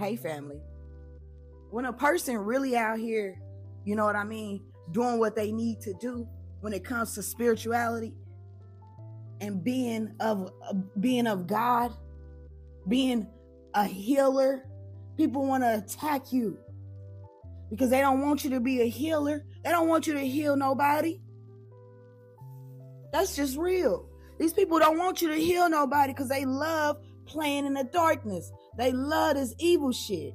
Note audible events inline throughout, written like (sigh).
Hey, family. When a person really out here, you know what I mean, doing what they need to do when it comes to spirituality and being of being of God, being a healer, people want to attack you because they don't want you to be a healer. They don't want you to heal nobody. That's just real. These people don't want you to heal nobody because they love playing in the darkness. They love this evil shit.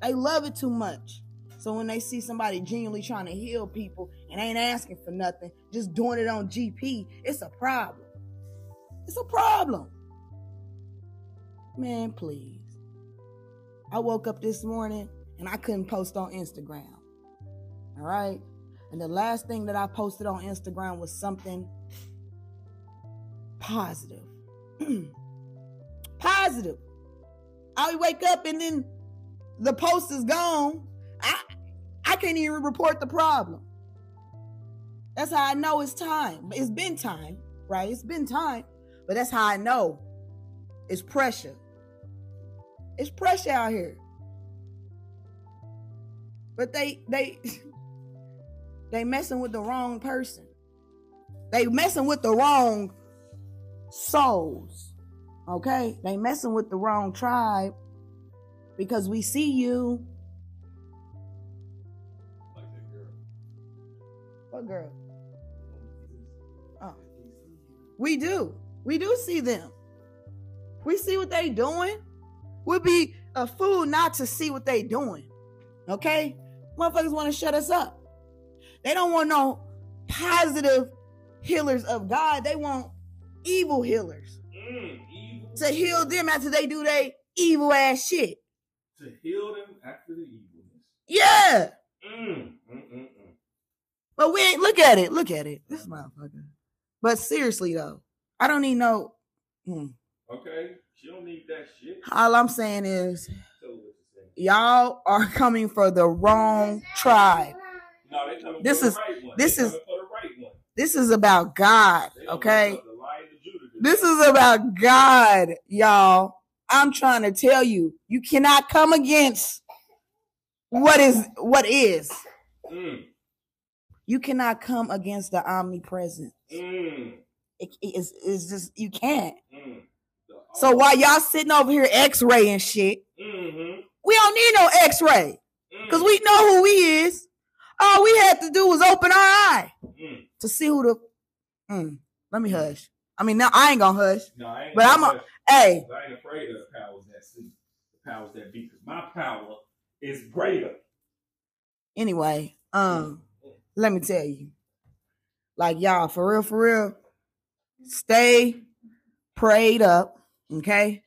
They love it too much. So when they see somebody genuinely trying to heal people and ain't asking for nothing, just doing it on GP, it's a problem. It's a problem. Man, please. I woke up this morning and I couldn't post on Instagram. All right. And the last thing that I posted on Instagram was something positive. (clears throat) positive. I wake up and then the post is gone. I I can't even report the problem. That's how I know it's time. It's been time, right? It's been time. But that's how I know it's pressure. It's pressure out here. But they they (laughs) they messing with the wrong person. They messing with the wrong souls. Okay? They messing with the wrong tribe because we see you. Like that girl. What girl? Oh. We do. We do see them. We see what they doing. We'd be a fool not to see what they doing. Okay? Motherfuckers want to shut us up. They don't want no positive healers of God. They want evil healers Mm. To heal them after they do they evil ass shit. To heal them after the evilness. Yeah. Mm, mm, mm, mm. But we ain't look at it. Look at it. This motherfucker. But seriously though, I don't need no. Hmm. Okay. She don't need that shit. All I'm saying is Tell her what to say. y'all are coming for the wrong tribe. No, they coming This for is- the right one. this is- coming for the right. This is about God, okay? want the Lion of Judah to- This is about God, y'all. I'm trying to tell you, you cannot come against what is what is. Mm, You cannot come against the omnipresent. mm, It- it's, it's just you can't. mm. So while y'all sitting over here X-ray and shit, Mhm, we don't need no X-ray mm, because we know who he is. All we had to do was open our eye mm. to see who the. Mm, let me hush. I mean, now I ain't gonna hush. No, I ain't But I'm a- Hey, I ain't afraid of the powers that see, the powers that be, because my power is greater. anyway, um, let me tell you, like y'all, for real, for real, stay prayed up, okay?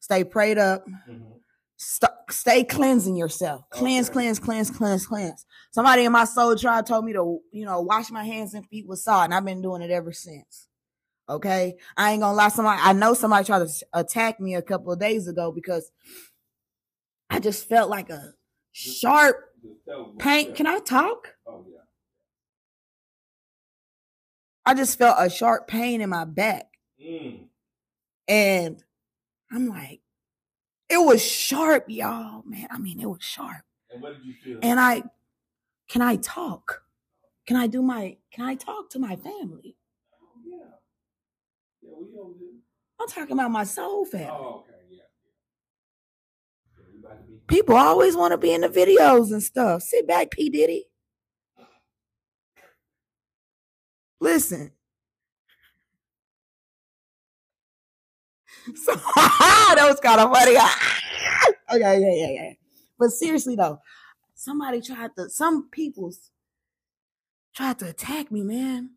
Stay prayed up. Mhm. St- stay cleansing yourself. Cleanse, Okay. cleanse, cleanse, cleanse, cleanse. Somebody in my soul tribe told me to, you know, wash my hands and feet with salt, and I've been doing it ever since. Okay, I ain't gonna lie. Somebody, I know somebody tried to attack me a couple of days ago because I just felt like a sharp Just tell them what pain. Can I talk? Oh yeah. I just felt a sharp pain in my back. Mm. And I'm like, it was sharp, y'all. Man, I mean, it was sharp. And what did you feel? And I, can I talk? Can I do my, can I talk to my family? Oh, yeah. Yeah, we over here. I'm talking about my soul family. Oh, okay, yeah. yeah. yeah we about to be. People always want to be in the videos and stuff. Sit back, P. Diddy. Listen. (laughs) So (laughs) that was kind of funny. (laughs) Oh, okay, yeah, yeah, yeah. But seriously though, somebody tried to, some people's tried to attack me, man.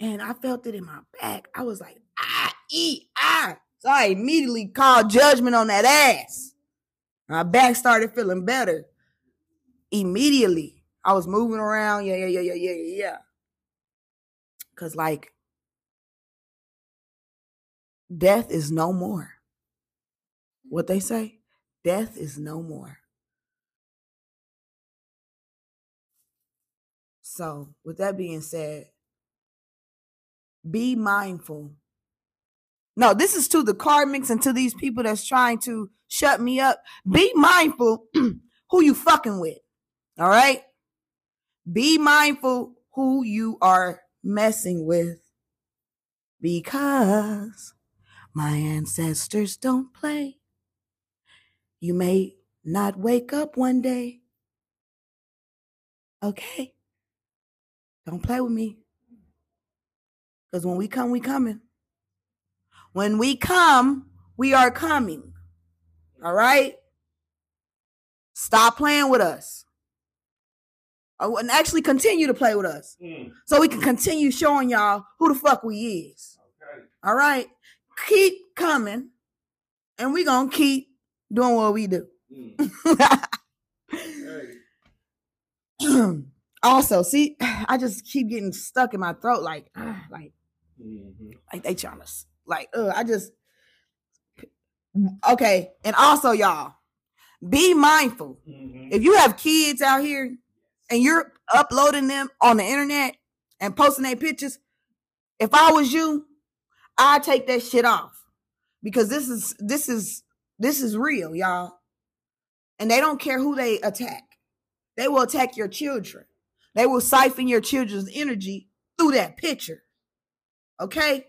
And I felt it in my back. I was like, ah, e, ah. So I immediately called judgment on that ass. My back started feeling better. Immediately. I was moving around. Yeah, yeah, yeah, yeah, yeah, yeah, yeah. Cause like death is no more. What they say? Death is no more. So, with that being said, be mindful No, this is to the karmics and to these people that's trying to shut me up. Be mindful (clears throat) who you fucking with. All right? Be mindful who you are messing with because my ancestors don't play. You may not wake up one day. Okay? Don't play with me. Because when we come, we coming. When we come, we are coming. All right? Stop playing with us. Oh, and actually continue to play with us. Mm. So we can continue showing y'all who the fuck we is. Okay. All right? Keep coming. And we gonna keep doing what we do. Mm. (laughs) Also, see, I just keep getting stuck in my throat, like, (sighs) like, Mhm. like they trying to, like, uh, I just, okay. And also, y'all, be mindful. Mhm. If you have kids out here and you're uploading them on the internet and posting their pictures, if I was you, I'd take that shit off because this is this is this is real, y'all. And they don't care who they attack. They will attack your children. They will siphon your children's energy through that picture. Okay?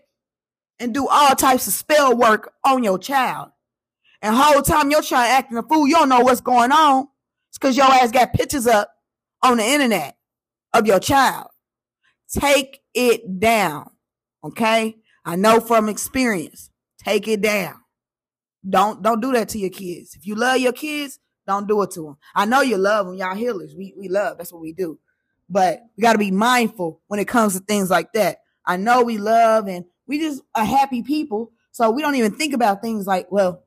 And do all types of spell work on your child. And whole time your child acting a fool, you don't know what's going on. It's because your ass got pictures up on the internet of your child. Take it down. Okay? I know from experience. Take it down. Don't don't do that to your kids. If you love your kids, don't do it to them. I know you love them. Y'all healers. We we love. That's what we do. But we got to be mindful when it comes to things like that. I know we love and we just are happy people. So we don't even think about things like, well,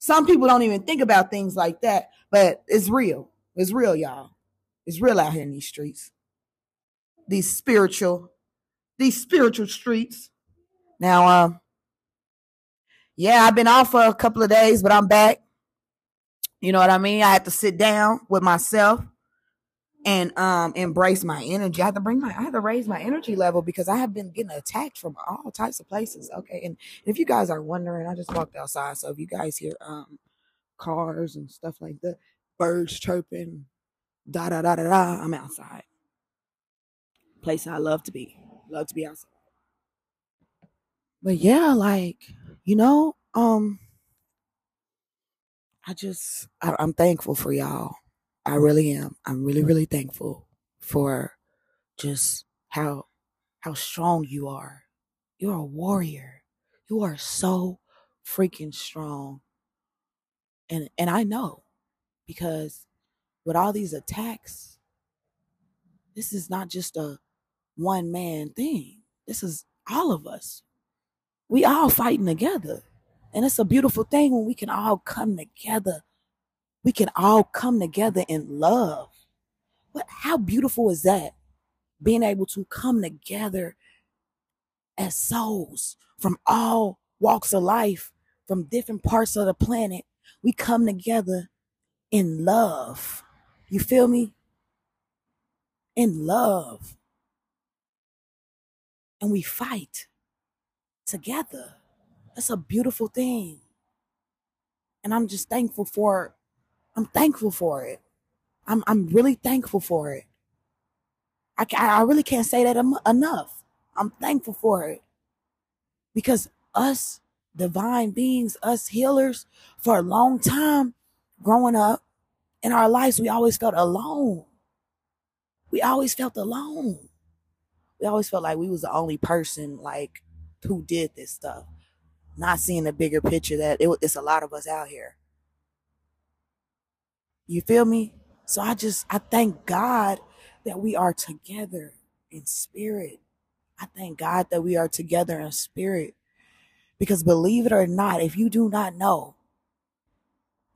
some people don't even think about things like that, but it's real. It's real, y'all. It's real out here in these streets. These spiritual, these spiritual streets. Now, um, yeah, I've been off for a couple of days, but I'm back. You know what I mean? I had to sit down with myself and um embrace my energy. I had to bring my I had to raise my energy level because I have been getting attacked from all types of places. Okay. And if you guys are wondering, I just walked outside. So if you guys hear um cars and stuff like that, birds chirping, da da da da da, I'm outside. Place I love to be. Love to be outside. But yeah, like, you know, um I just I, I'm thankful for y'all. I really am. I'm really, really thankful for just how how strong you are. You're a warrior. You are so freaking strong. And and I know because with all these attacks, this is not just a one man thing. This is all of us. We all fighting together. And it's a beautiful thing when we can all come together. We can all come together in love. What how beautiful is that? Being able to come together as souls from all walks of life, from different parts of the planet. We come together in love. You feel me? In love. And we fight together. That's a beautiful thing. And I'm just thankful for I'm thankful for it. I'm I'm really thankful for it. I I really can't say that enough. I'm thankful for it. Because us divine beings, us healers for a long time growing up in our lives we always felt alone. We always felt alone. We always felt like we was the only person like who did this stuff not seeing the bigger picture that it, it's a lot of us out here. You feel me? So I just I thank God that we are together in spirit. I thank God that we are together in spirit. Because believe it or not, if you do not know,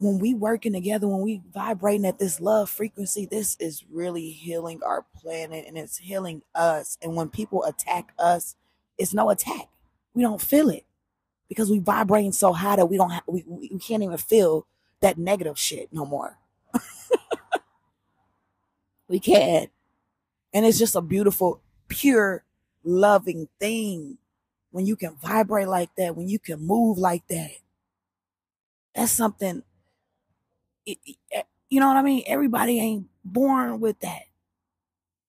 when we working together, when we vibrating at this love frequency, this is really healing our planet and it's healing us. And when people attack us, it's no attack. We don't feel it because we vibrating so high that we don't we, we we can't even feel that negative shit no more. We can't. And it's just a beautiful, pure, loving thing when you can vibrate like that, when you can move like that. That's something, it, it, you know what I mean? Everybody ain't born with that.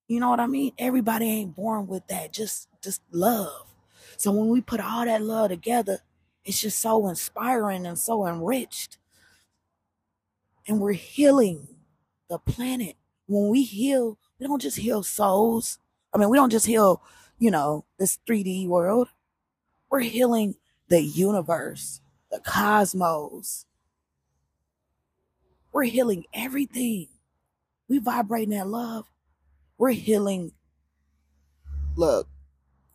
You know what I mean? Everybody ain't born with that. Just, just love. So when we put all that love together, it's just so inspiring and so enriched. And we're healing the planet. When we heal, we don't just heal souls. I mean, we don't just heal, you know, this 3D world. We're healing the universe, the cosmos. We're healing everything. We vibrate that love. We're healing. Look,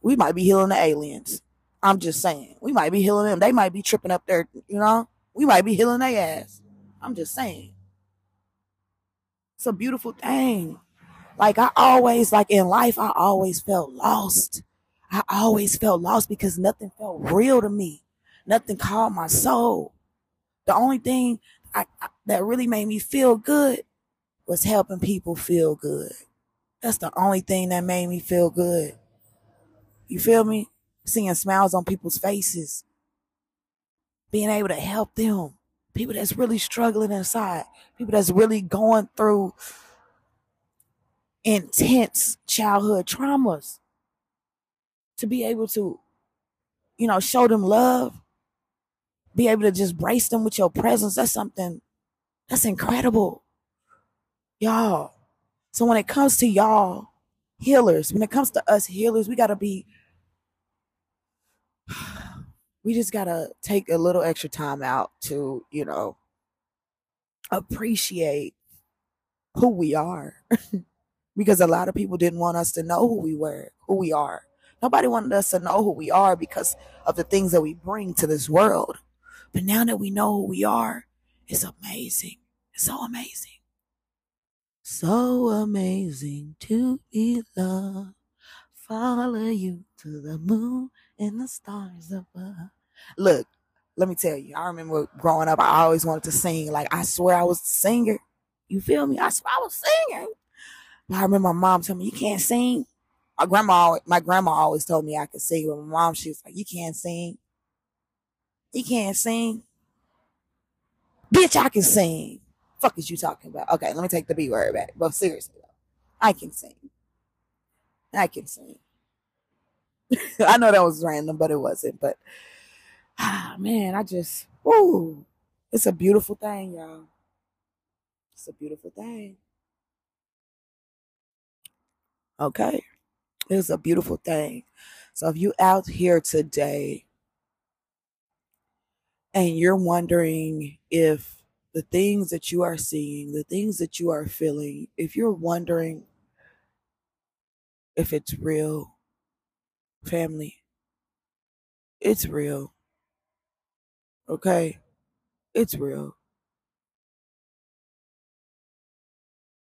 we might be healing the aliens. I'm just saying. We might be healing them. They might be tripping up there, you know? We might be healing their ass. I'm just saying. It's a beautiful thing. Like I always, like in life, I always felt lost. I always felt lost because nothing felt real to me. Nothing called my soul. The only thing I, I, that really made me feel good was helping people feel good. That's the only thing that made me feel good. You feel me? Seeing smiles on people's faces. Being able to help them. People that's really struggling inside. People that's really going through intense childhood traumas to be able to, you know, show them love, be able to just brace them with your presence. That's something that's incredible. Y'all. So when it comes to y'all healers, when it comes to us healers, we got to be, we just got to take a little extra time out to, you know, appreciate who we are. (laughs) because a lot of people didn't want us to know who we were, who we are. Nobody wanted us to know who we are because of the things that we bring to this world. But now that we know who we are, it's amazing. It's so amazing. So amazing to be loved. Follow you to the moon and the stars above. Look, let me tell you, I remember growing up, I always wanted to sing. Like, I swear I was a singer. You feel me? I swear I was singing. I remember my mom telling me, you can't sing. My grandma, my grandma always told me I could sing, but my mom, she was like, you can't sing. You can't sing. Bitch, I can sing. Fuck is you talking about? Okay, let me take the B word back. But seriously though, I can sing. I can sing. (laughs) I know that was random, but it wasn't. But ah man, I just woo. It's a beautiful thing, y'all. It's a beautiful thing. Okay. It's a beautiful thing. So if you out here today and you're wondering if the things that you are seeing, the things that you are feeling, if you're wondering if it's real, family, it's real. Okay? It's real.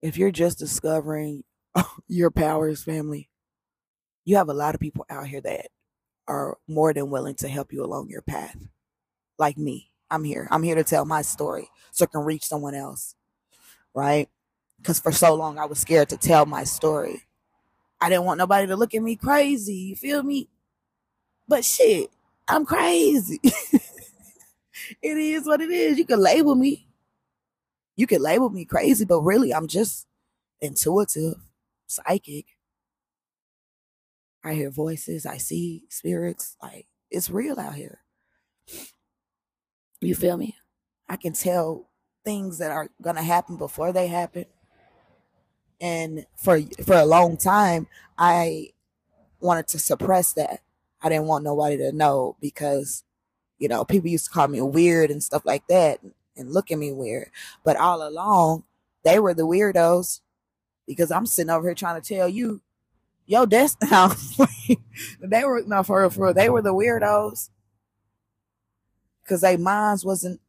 If you're just discovering (laughs) your powers, family. You have a lot of people out here that are more than willing to help you along your path. Like me. I'm here. I'm here to tell my story so it can reach someone else. Right? Because for so long I was scared to tell my story. I didn't want nobody to look at me crazy. You feel me? But shit, I'm crazy. (laughs) it is what it is. You can label me. You can label me crazy, but really I'm just intuitive psychic. I hear voices, I see spirits. Like it's real out here. You feel me? I can tell things that are gonna happen before they happen. And for for a long time, I wanted to suppress that. I didn't want nobody to know because, you know, people used to call me weird and stuff like that and look at me weird. But all along, they were the weirdos because I'm sitting over here trying to tell you, yo, that's how they were no for real, for real, they were the weirdos because they minds wasn't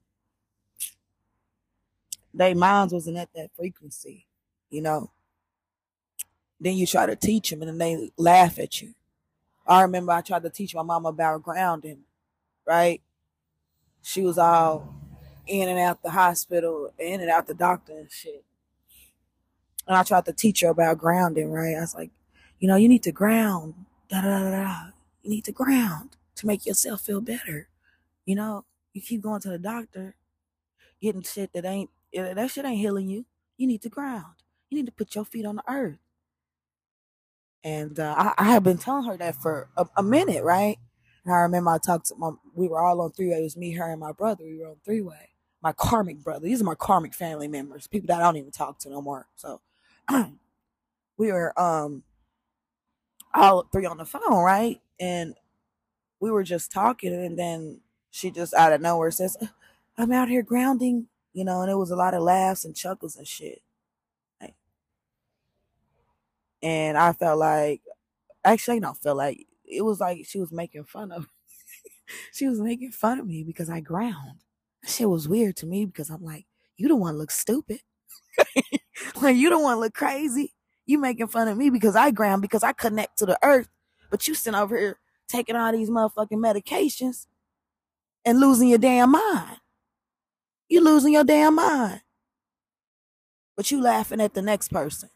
they minds wasn't at that frequency, you know. Then you try to teach them and then they laugh at you. I remember I tried to teach my mom about grounding, right? She was all in and out the hospital, in and out the doctor and shit. And I tried to teach her about grounding, right? I was like, you know, you need to ground. Da da da da. You need to ground. to make yourself feel better. You know, you keep going to the doctor, getting shit that ain't that shit ain't healing you. You need to ground. You need to put your feet on the earth. And uh, I, I have been telling her that for a, a minute, right? And I remember I talked to my, we were all on three way. It was me, her, and my brother. We were on three way. My karmic brother. These are my karmic family members, people that I don't even talk to no more. So (clears throat) we were um all three on the phone, right? And we were just talking, and then she just out of nowhere says, I'm out here grounding, you know, and it was a lot of laughs and chuckles and shit. And I felt like, actually, I don't feel like it was like she was making fun of. (laughs) she was making fun of me because I ground. Shit was weird to me because I'm like, you don't want to look stupid. (laughs) like you don't want to look crazy. You making fun of me because I ground because I connect to the earth, but you sitting over here taking all these motherfucking medications and losing your damn mind. You losing your damn mind. But you laughing at the next person.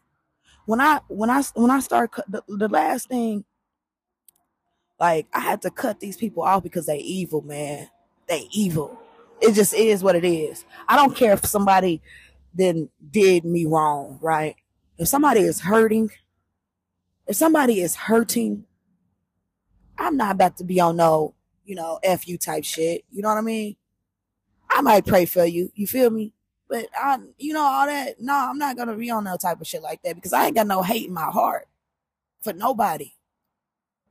When I when I when I start the, the last thing like I had to cut these people off because they evil, man. They evil. It just is what it is. I don't care if somebody then did me wrong, right? If somebody is hurting, if somebody is hurting, I'm not about to be on no, you know, F you type shit. You know what I mean? I might pray for you. You feel me? But I, you know, all that. No, I'm not gonna be on no type of shit like that because I ain't got no hate in my heart for nobody.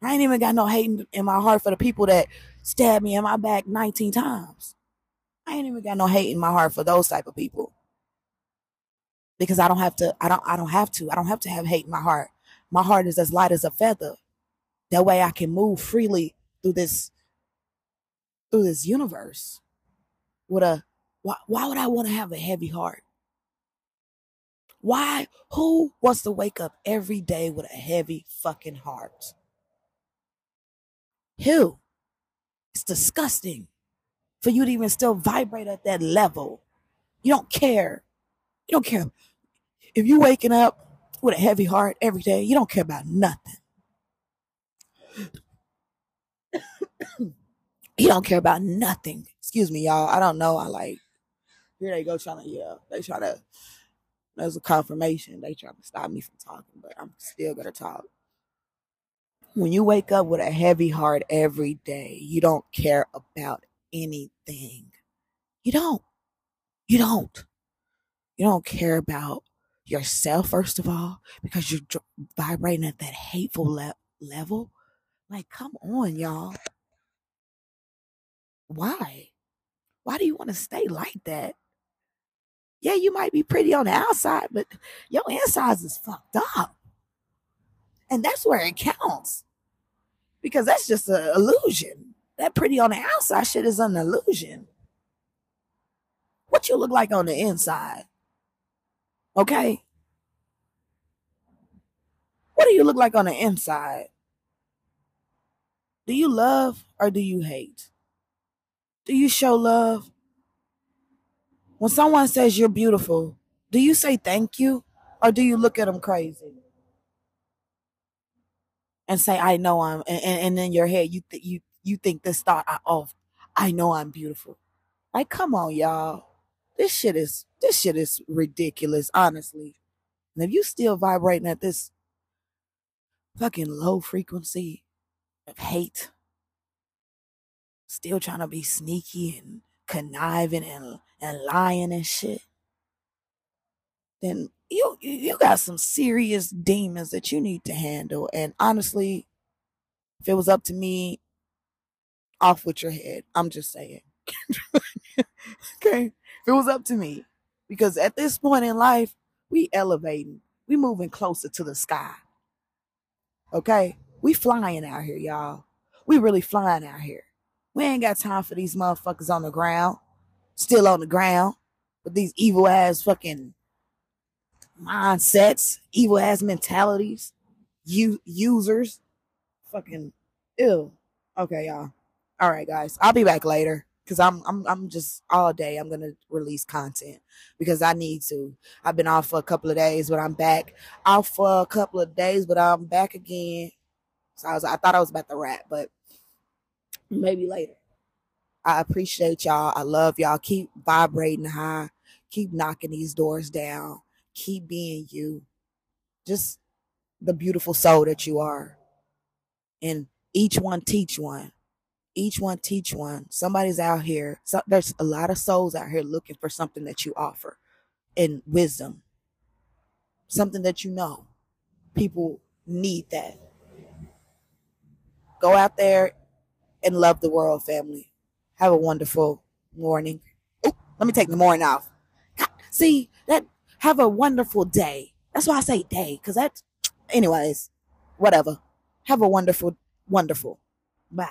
I ain't even got no hate in my heart for the people that stabbed me in my back 19 times. I ain't even got no hate in my heart for those type of people. Because I don't have to, I don't, I don't have to, I don't have to have hate in my heart. My heart is as light as a feather. That way I can move freely through this, through this universe with a why, why would I want to have a heavy heart? Why? Who wants to wake up every day with a heavy fucking heart? Who? It's disgusting for you to even still vibrate at that level. You don't care. You don't care. If you're waking up with a heavy heart every day, you don't care about nothing. (coughs) you don't care about nothing. Excuse me, y'all. I don't know. I like here they go trying to yeah. They try to there's a confirmation. They try to stop me from talking, but I'm still gonna talk. When you wake up with a heavy heart every day, you don't care about anything. You don't. You don't. You don't care about yourself, first of all, because you're vibrating at that hateful le- level. Like, come on, y'all. Why? Why do you want to stay like that? Yeah, you might be pretty on the outside, but your insides is fucked up. And that's where it counts. Because that's just an illusion. That pretty on the outside shit is an illusion. What you look like on the inside? Okay? What do you look like on the inside? Do you love or do you hate? Do you show love? When someone says you're beautiful, do you say thank you or do you look at them crazy? And say, I know I'm, and, and, in your head, you, th- you, you think this thought of, I know I'm beautiful. Like, come on, y'all. This shit is, this shit is ridiculous, honestly. And if you still vibrating at this fucking low frequency of hate, still trying to be sneaky and conniving and and lying and shit, then you you got some serious demons that you need to handle. And honestly, if it was up to me, off with your head. I'm just saying. (laughs) okay. If it was up to me. Because at this point in life, we elevating. We moving closer to the sky. Okay? We flying out here, y'all. We really flying out here. We ain't got time for these motherfuckers on the ground still on the ground with these evil ass fucking mindsets, evil ass mentalities, you users, fucking ill. Okay, y'all. All right, guys. I'll be back later because I'm I'm I'm just all day. I'm gonna release content because I need to. I've been off for a couple of days, but I'm back. Off for a couple of days, but I'm back again. So I was I thought I was about to rap, but maybe later. I appreciate y'all. I love y'all. Keep vibrating high. Keep knocking these doors down. Keep being you. Just the beautiful soul that you are. And each one teach one. Each one teach one. Somebody's out here. So there's a lot of souls out here looking for something that you offer and wisdom. Something that you know. People need that. Go out there and love the world, family. Have a wonderful morning. Ooh, let me take the morning off. See that? Have a wonderful day. That's why I say day, because that's, anyways, whatever. Have a wonderful, wonderful. Bye.